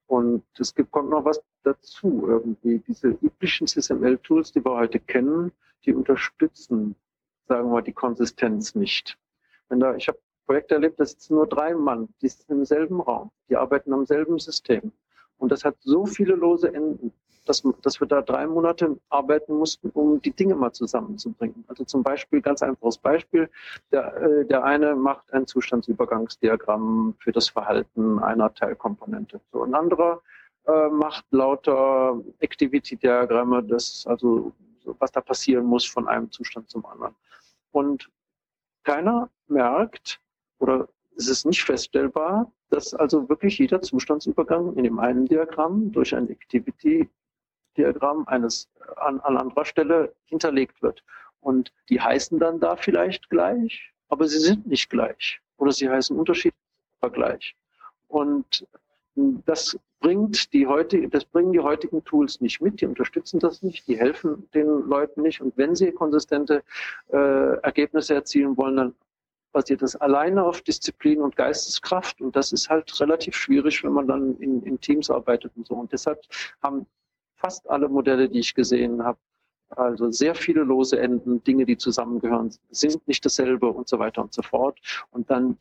Und es gibt, kommt noch was dazu. Irgendwie diese üblichen CSML-Tools, die wir heute kennen, die unterstützen, sagen wir, die Konsistenz nicht. Wenn da, ich habe Projekte erlebt, da sitzen nur drei Mann, die sitzen im selben Raum, die arbeiten am selben System. Und das hat so viele lose Enden dass, dass wir da drei Monate arbeiten mussten, um die Dinge mal zusammenzubringen. Also zum Beispiel, ganz einfaches Beispiel, der, äh, der eine macht ein Zustandsübergangsdiagramm für das Verhalten einer Teilkomponente. So ein anderer äh, macht lauter Activity-Diagramme, also was da passieren muss von einem Zustand zum anderen. Und keiner merkt oder es ist nicht feststellbar, dass also wirklich jeder Zustandsübergang in dem einen Diagramm durch ein Activity Diagramm eines an, an anderer Stelle hinterlegt wird. Und die heißen dann da vielleicht gleich, aber sie sind nicht gleich. Oder sie heißen unterschiedlich, aber gleich. Und das bringt die heutige, das bringen die heutigen Tools nicht mit, die unterstützen das nicht, die helfen den Leuten nicht. Und wenn sie konsistente äh, Ergebnisse erzielen wollen, dann basiert das alleine auf Disziplin und Geisteskraft. Und das ist halt relativ schwierig, wenn man dann in, in Teams arbeitet und so. Und deshalb haben fast alle Modelle, die ich gesehen habe. Also sehr viele lose Enden, Dinge, die zusammengehören, sind nicht dasselbe und so weiter und so fort. Und dann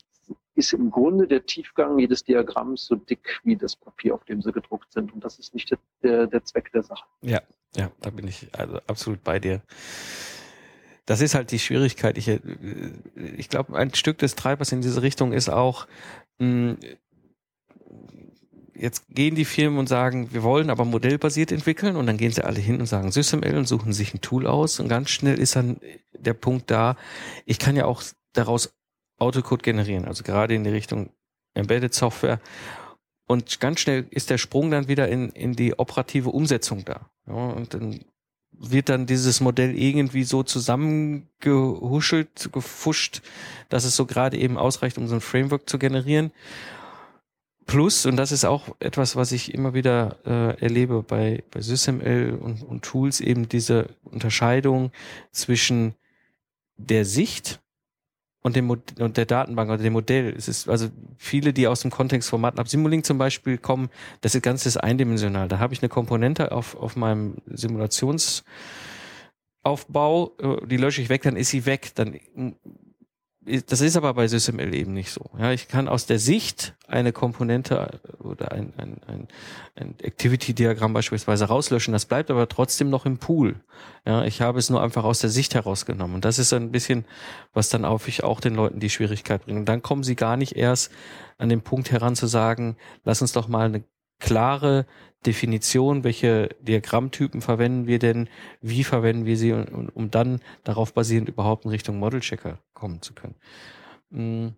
ist im Grunde der Tiefgang jedes Diagramms so dick wie das Papier, auf dem sie gedruckt sind. Und das ist nicht der, der Zweck der Sache. Ja, ja, da bin ich also absolut bei dir. Das ist halt die Schwierigkeit. Ich, äh, ich glaube, ein Stück des Treibers in diese Richtung ist auch, mh, jetzt gehen die Firmen und sagen, wir wollen aber modellbasiert entwickeln und dann gehen sie alle hin und sagen SysML und suchen sich ein Tool aus und ganz schnell ist dann der Punkt da, ich kann ja auch daraus Autocode generieren, also gerade in die Richtung Embedded Software und ganz schnell ist der Sprung dann wieder in, in die operative Umsetzung da. Ja, und dann wird dann dieses Modell irgendwie so zusammengehuschelt, gefuscht, dass es so gerade eben ausreicht, um so ein Framework zu generieren. Plus, und das ist auch etwas, was ich immer wieder äh, erlebe bei, bei SysML und, und Tools, eben diese Unterscheidung zwischen der Sicht und dem und der Datenbank oder dem Modell. Es ist also viele, die aus dem Kontext von MATLAB Simulink zum Beispiel kommen, das ist ganz eindimensional. Da habe ich eine Komponente auf, auf meinem Simulationsaufbau, äh, die lösche ich weg, dann ist sie weg. Dann das ist aber bei SysML eben nicht so. Ja, ich kann aus der Sicht eine Komponente oder ein, ein, ein, ein Activity-Diagramm beispielsweise rauslöschen. Das bleibt aber trotzdem noch im Pool. Ja, ich habe es nur einfach aus der Sicht herausgenommen. Und das ist ein bisschen, was dann auf ich auch den Leuten die Schwierigkeit bringt. Und dann kommen sie gar nicht erst an den Punkt heran zu sagen, lass uns doch mal eine klare Definition, welche Diagrammtypen verwenden wir denn, wie verwenden wir sie, um, um dann darauf basierend überhaupt in Richtung Model Checker kommen zu können. Mm.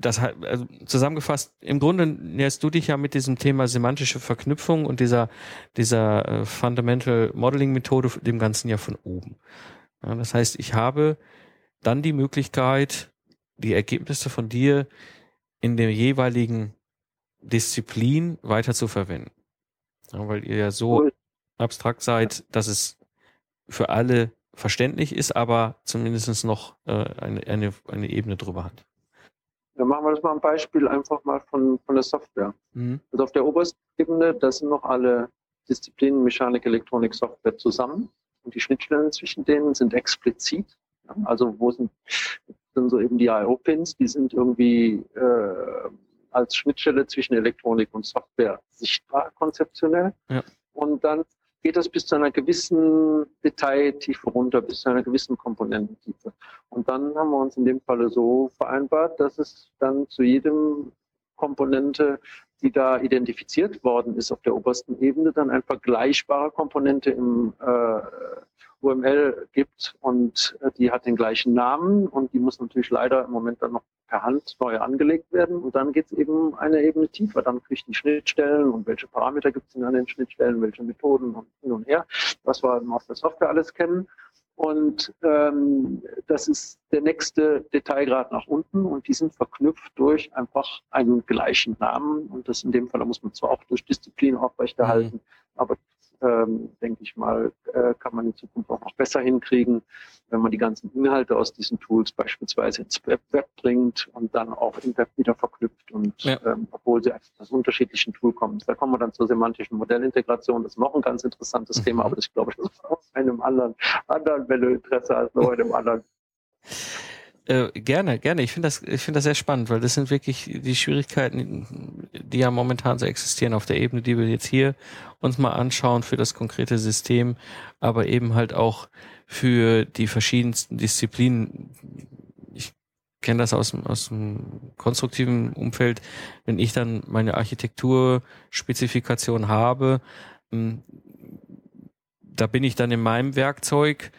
Das also zusammengefasst, im Grunde näherst du dich ja mit diesem Thema semantische Verknüpfung und dieser, dieser äh, Fundamental Modeling Methode dem Ganzen ja von oben. Ja, das heißt, ich habe dann die Möglichkeit, die Ergebnisse von dir in der jeweiligen Disziplin weiter zu verwenden. Ja, weil ihr ja so cool. abstrakt seid, dass es für alle verständlich ist, aber zumindest noch äh, eine, eine, eine Ebene drüber hat. Dann machen wir das mal ein Beispiel einfach mal von, von der Software. Mhm. Also auf der obersten Ebene, da sind noch alle Disziplinen Mechanik, Elektronik, Software zusammen und die Schnittstellen zwischen denen sind explizit. Ja, also wo sind, sind so eben die IO-Pins, die sind irgendwie äh, als Schnittstelle zwischen Elektronik und Software sichtbar konzeptionell. Ja. Und dann geht das bis zu einer gewissen Detailtiefe runter, bis zu einer gewissen Komponententiefe. Und dann haben wir uns in dem Falle so vereinbart, dass es dann zu jedem Komponente die da identifiziert worden ist auf der obersten Ebene, dann eine vergleichbare Komponente im äh, UML gibt und äh, die hat den gleichen Namen und die muss natürlich leider im Moment dann noch per Hand neu angelegt werden und dann geht es eben eine Ebene tiefer. Dann kriege ich die Schnittstellen und welche Parameter gibt es an den Schnittstellen, welche Methoden und hin und her, was wir aus der Software alles kennen. Und ähm, das ist der nächste Detailgrad nach unten und die sind verknüpft durch einfach einen gleichen Namen. Und das in dem Fall, da muss man zwar auch durch Disziplin aufrechterhalten, mhm. aber ähm, denke ich mal, äh, kann man in Zukunft auch noch besser hinkriegen, wenn man die ganzen Inhalte aus diesen Tools beispielsweise ins Web, Web bringt und dann auch im Web wieder verknüpft und ja. ähm, obwohl sie aus unterschiedlichen Tool kommen. Da kommen wir dann zur semantischen Modellintegration. Das ist noch ein ganz interessantes mhm. Thema, aber das glaube ich, auf einem anderen, anderen, wenn du Interesse hast, noch in einem anderen äh, gerne, gerne. Ich finde das, ich finde das sehr spannend, weil das sind wirklich die Schwierigkeiten, die ja momentan so existieren auf der Ebene, die wir jetzt hier uns mal anschauen für das konkrete System, aber eben halt auch für die verschiedensten Disziplinen. Ich kenne das aus, aus dem konstruktiven Umfeld. Wenn ich dann meine Architekturspezifikation habe, hm, da bin ich dann in meinem Werkzeug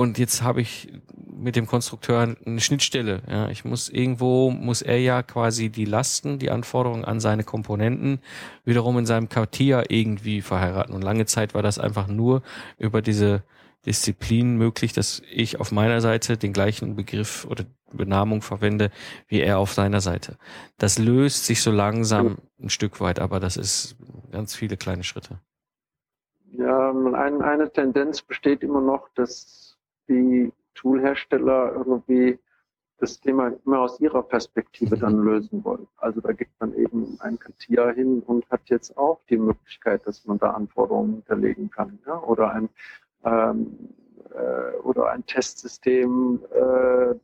und jetzt habe ich mit dem Konstrukteur eine Schnittstelle. Ja, ich muss irgendwo, muss er ja quasi die Lasten, die Anforderungen an seine Komponenten wiederum in seinem Quartier irgendwie verheiraten. Und lange Zeit war das einfach nur über diese Disziplin möglich, dass ich auf meiner Seite den gleichen Begriff oder Benamung verwende wie er auf seiner Seite. Das löst sich so langsam ein Stück weit, aber das ist ganz viele kleine Schritte. Ja, ein, eine Tendenz besteht immer noch, dass die Toolhersteller irgendwie das Thema immer aus ihrer Perspektive dann lösen wollen. Also da gibt man eben ein Katia hin und hat jetzt auch die Möglichkeit, dass man da Anforderungen hinterlegen kann. Ja? Oder ein ähm, äh, oder ein Testsystem äh,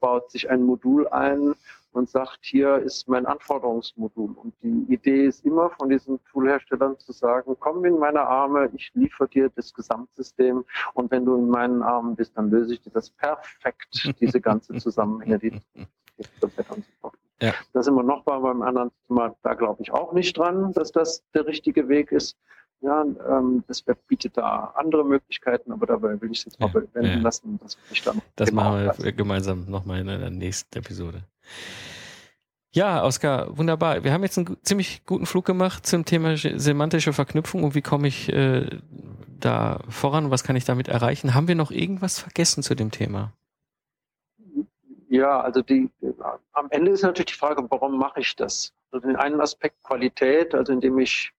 baut sich ein Modul ein, und sagt, hier ist mein Anforderungsmodul. Und die Idee ist immer von diesen Toolherstellern zu sagen, komm in meine Arme, ich liefere dir das Gesamtsystem und wenn du in meinen Armen bist, dann löse ich dir das perfekt, diese ganze Zusammenhänge, die ja. Da sind wir noch bei beim anderen Thema, da glaube ich auch nicht dran, dass das der richtige Weg ist. Ja, ähm, das Web bietet da andere Möglichkeiten, aber dabei will ich es jetzt mal ja, bewenden ja. lassen. Das, ich dann das machen wir gemeinsam nochmal in der nächsten Episode. Ja, Oskar, wunderbar. Wir haben jetzt einen ziemlich guten Flug gemacht zum Thema semantische Verknüpfung und wie komme ich äh, da voran? Was kann ich damit erreichen? Haben wir noch irgendwas vergessen zu dem Thema? Ja, also die, am Ende ist natürlich die Frage, warum mache ich das? Also den einen Aspekt Qualität, also indem ich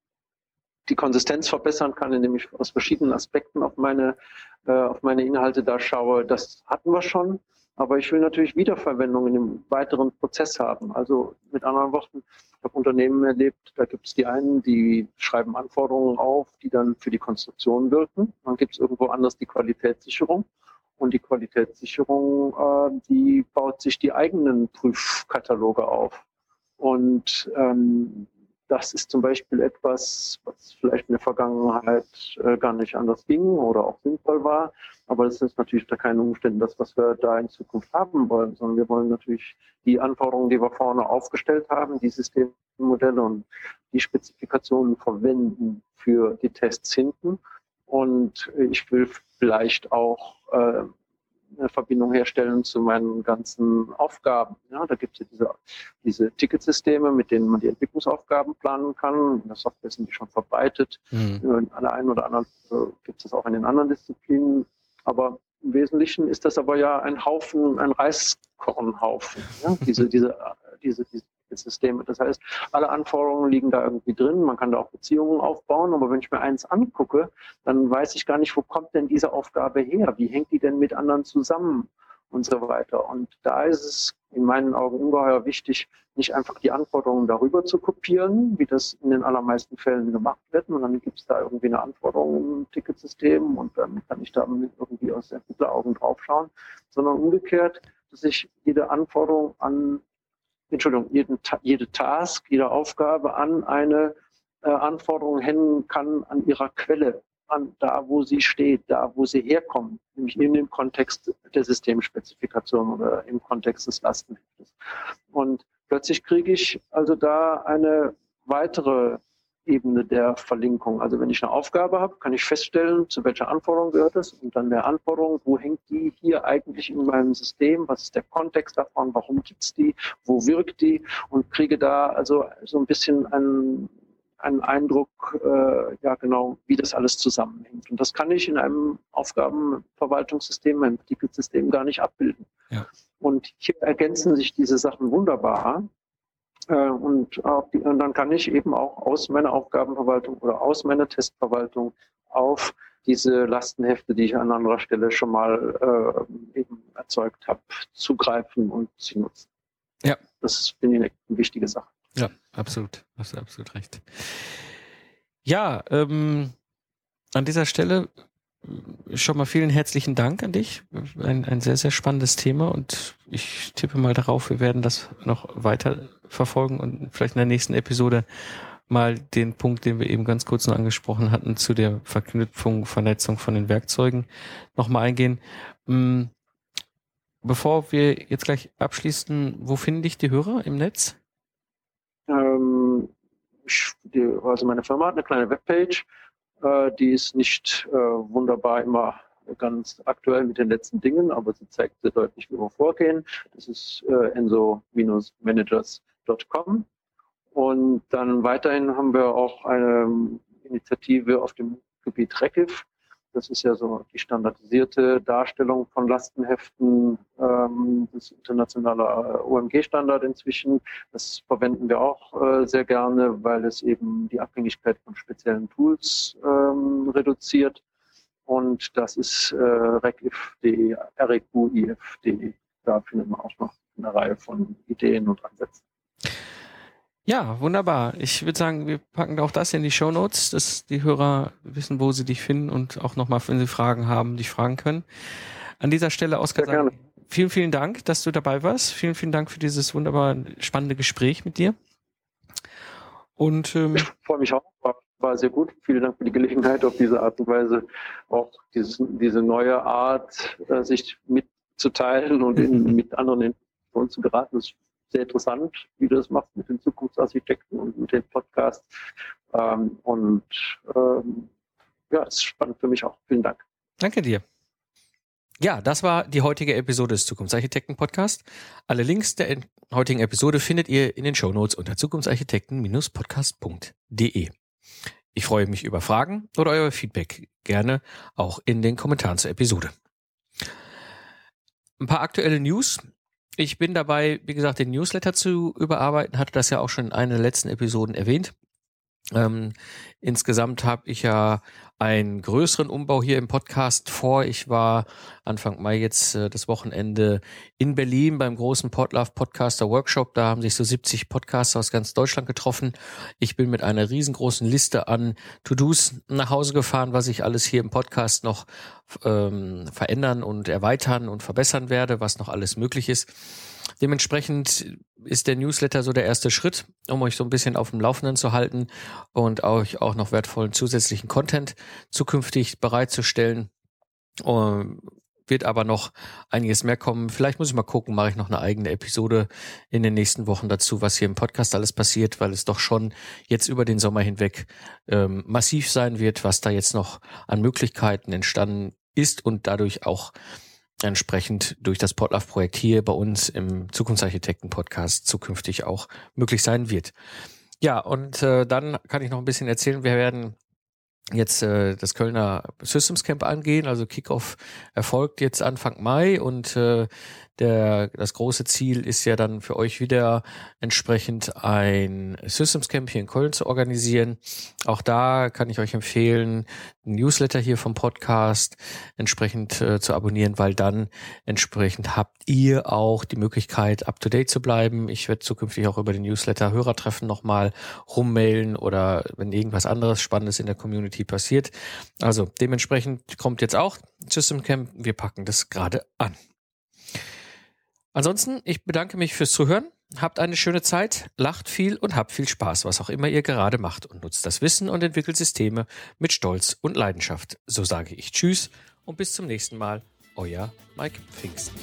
die Konsistenz verbessern kann, indem ich aus verschiedenen Aspekten auf meine, äh, auf meine Inhalte da schaue, das hatten wir schon. Aber ich will natürlich Wiederverwendung in dem weiteren Prozess haben. Also mit anderen Worten, ich habe Unternehmen erlebt, da gibt es die einen, die schreiben Anforderungen auf, die dann für die Konstruktion wirken. Dann gibt es irgendwo anders die Qualitätssicherung. Und die Qualitätssicherung, äh, die baut sich die eigenen Prüfkataloge auf. Und ähm, das ist zum Beispiel etwas, was vielleicht in der Vergangenheit äh, gar nicht anders ging oder auch sinnvoll war. Aber das ist natürlich unter keinen Umständen das, was wir da in Zukunft haben wollen, sondern wir wollen natürlich die Anforderungen, die wir vorne aufgestellt haben, die Systemmodelle und die Spezifikationen verwenden für die Tests hinten. Und ich will vielleicht auch äh, eine Verbindung herstellen zu meinen ganzen Aufgaben. Ja, da gibt es ja diese, diese Ticketsysteme, mit denen man die Entwicklungsaufgaben planen kann. In der Software sind die schon verbreitet. Mhm. An der einen oder anderen äh, gibt es das auch in den anderen Disziplinen. Aber im Wesentlichen ist das aber ja ein Haufen, ein Reiskornhaufen. Ja? Diese, diese, diese, diese Systeme. Das heißt, alle Anforderungen liegen da irgendwie drin. Man kann da auch Beziehungen aufbauen. Aber wenn ich mir eins angucke, dann weiß ich gar nicht, wo kommt denn diese Aufgabe her? Wie hängt die denn mit anderen zusammen? Und so weiter. Und da ist es in meinen Augen ungeheuer wichtig, nicht einfach die Anforderungen darüber zu kopieren, wie das in den allermeisten Fällen gemacht wird. Und dann gibt es da irgendwie eine Anforderung im Ticketsystem und dann kann ich da irgendwie aus Entwickleraugen draufschauen, sondern umgekehrt, dass ich jede Anforderung an Entschuldigung, jeden, jede Task, jede Aufgabe an eine äh, Anforderung hängen kann an ihrer Quelle, an da, wo sie steht, da, wo sie herkommt, nämlich in dem Kontext der Systemspezifikation oder im Kontext des Lastenheftes. Und plötzlich kriege ich also da eine weitere Ebene der Verlinkung. Also wenn ich eine Aufgabe habe, kann ich feststellen, zu welcher Anforderung gehört es und dann der Anforderung, wo hängt die hier eigentlich in meinem System, was ist der Kontext davon, warum gibt's die, wo wirkt die und kriege da also so ein bisschen einen, einen Eindruck, äh, ja genau, wie das alles zusammenhängt. Und das kann ich in einem Aufgabenverwaltungssystem, einem Ticketsystem gar nicht abbilden. Ja. Und hier ergänzen sich diese Sachen wunderbar. Äh, und, auch die, und dann kann ich eben auch aus meiner Aufgabenverwaltung oder aus meiner Testverwaltung auf diese Lastenhefte, die ich an anderer Stelle schon mal äh, eben erzeugt habe, zugreifen und sie nutzen. Ja. Das finde ich eine wichtige Sache. Ja, absolut. Hast du absolut recht. Ja, ähm, an dieser Stelle schon mal vielen herzlichen Dank an dich. Ein, ein sehr, sehr spannendes Thema und ich tippe mal darauf, wir werden das noch weiter verfolgen und vielleicht in der nächsten Episode mal den Punkt, den wir eben ganz kurz noch angesprochen hatten, zu der Verknüpfung, Vernetzung von den Werkzeugen nochmal eingehen. Mm, bevor wir jetzt gleich abschließen, wo finden dich die Hörer im Netz? Ähm, also meine Firma hat eine kleine Webpage die ist nicht äh, wunderbar immer ganz aktuell mit den letzten Dingen, aber sie zeigt sehr deutlich, wie wir vorgehen. Das ist äh, enso-managers.com. Und dann weiterhin haben wir auch eine Initiative auf dem Gebiet RECIF. Das ist ja so die standardisierte Darstellung von Lastenheften, ähm, das internationale äh, OMG-Standard inzwischen. Das verwenden wir auch äh, sehr gerne, weil es eben die Abhängigkeit von speziellen Tools ähm, reduziert. Und das ist äh, recif.de, reqif.de. Da findet man auch noch eine Reihe von Ideen und Ansätzen. Ja, wunderbar. Ich würde sagen, wir packen auch das in die Show Notes, dass die Hörer wissen, wo sie dich finden und auch nochmal, wenn sie Fragen haben, dich fragen können. An dieser Stelle, Oskar, vielen, vielen Dank, dass du dabei warst. Vielen, vielen Dank für dieses wunderbar spannende Gespräch mit dir. Und ähm, ich freue mich auch. War, war sehr gut. Vielen Dank für die Gelegenheit, auf diese Art und Weise auch dieses, diese neue Art, äh, sich mitzuteilen und in, mit anderen Informationen zu geraten. Das sehr interessant, wie du das machst mit den Zukunftsarchitekten und mit den Podcasts. Ähm, und ähm, ja, ist spannend für mich auch. Vielen Dank. Danke dir. Ja, das war die heutige Episode des Zukunftsarchitekten Podcast. Alle Links der heutigen Episode findet ihr in den Show Notes unter zukunftsarchitekten-podcast.de. Ich freue mich über Fragen oder euer Feedback gerne auch in den Kommentaren zur Episode. Ein paar aktuelle News. Ich bin dabei, wie gesagt, den Newsletter zu überarbeiten, hatte das ja auch schon in einer der letzten Episoden erwähnt. Ähm, insgesamt habe ich ja einen größeren Umbau hier im Podcast vor. Ich war Anfang Mai jetzt äh, das Wochenende in Berlin beim großen Podlove Podcaster Workshop. Da haben sich so 70 Podcaster aus ganz Deutschland getroffen. Ich bin mit einer riesengroßen Liste an To-Dos nach Hause gefahren, was ich alles hier im Podcast noch ähm, verändern und erweitern und verbessern werde, was noch alles möglich ist. Dementsprechend ist der Newsletter so der erste Schritt, um euch so ein bisschen auf dem Laufenden zu halten und euch auch noch wertvollen zusätzlichen Content zukünftig bereitzustellen. Um, wird aber noch einiges mehr kommen. Vielleicht muss ich mal gucken, mache ich noch eine eigene Episode in den nächsten Wochen dazu, was hier im Podcast alles passiert, weil es doch schon jetzt über den Sommer hinweg ähm, massiv sein wird, was da jetzt noch an Möglichkeiten entstanden ist und dadurch auch entsprechend durch das Podlove-Projekt hier bei uns im Zukunftsarchitekten-Podcast zukünftig auch möglich sein wird. Ja, und äh, dann kann ich noch ein bisschen erzählen. Wir werden jetzt äh, das Kölner Systems Camp angehen. Also Kickoff erfolgt jetzt Anfang Mai und äh, der, das große Ziel ist ja dann für euch wieder entsprechend ein Systems Camp hier in Köln zu organisieren. Auch da kann ich euch empfehlen, ein Newsletter hier vom Podcast entsprechend äh, zu abonnieren, weil dann entsprechend habt ihr auch die Möglichkeit, up to date zu bleiben. Ich werde zukünftig auch über den Newsletter Hörertreffen nochmal rummailen oder wenn irgendwas anderes Spannendes in der Community passiert. Also dementsprechend kommt jetzt auch System Camp. Wir packen das gerade an. Ansonsten, ich bedanke mich fürs Zuhören. Habt eine schöne Zeit, lacht viel und habt viel Spaß, was auch immer ihr gerade macht und nutzt das Wissen und entwickelt Systeme mit Stolz und Leidenschaft. So sage ich Tschüss und bis zum nächsten Mal. Euer Mike Pfingsten.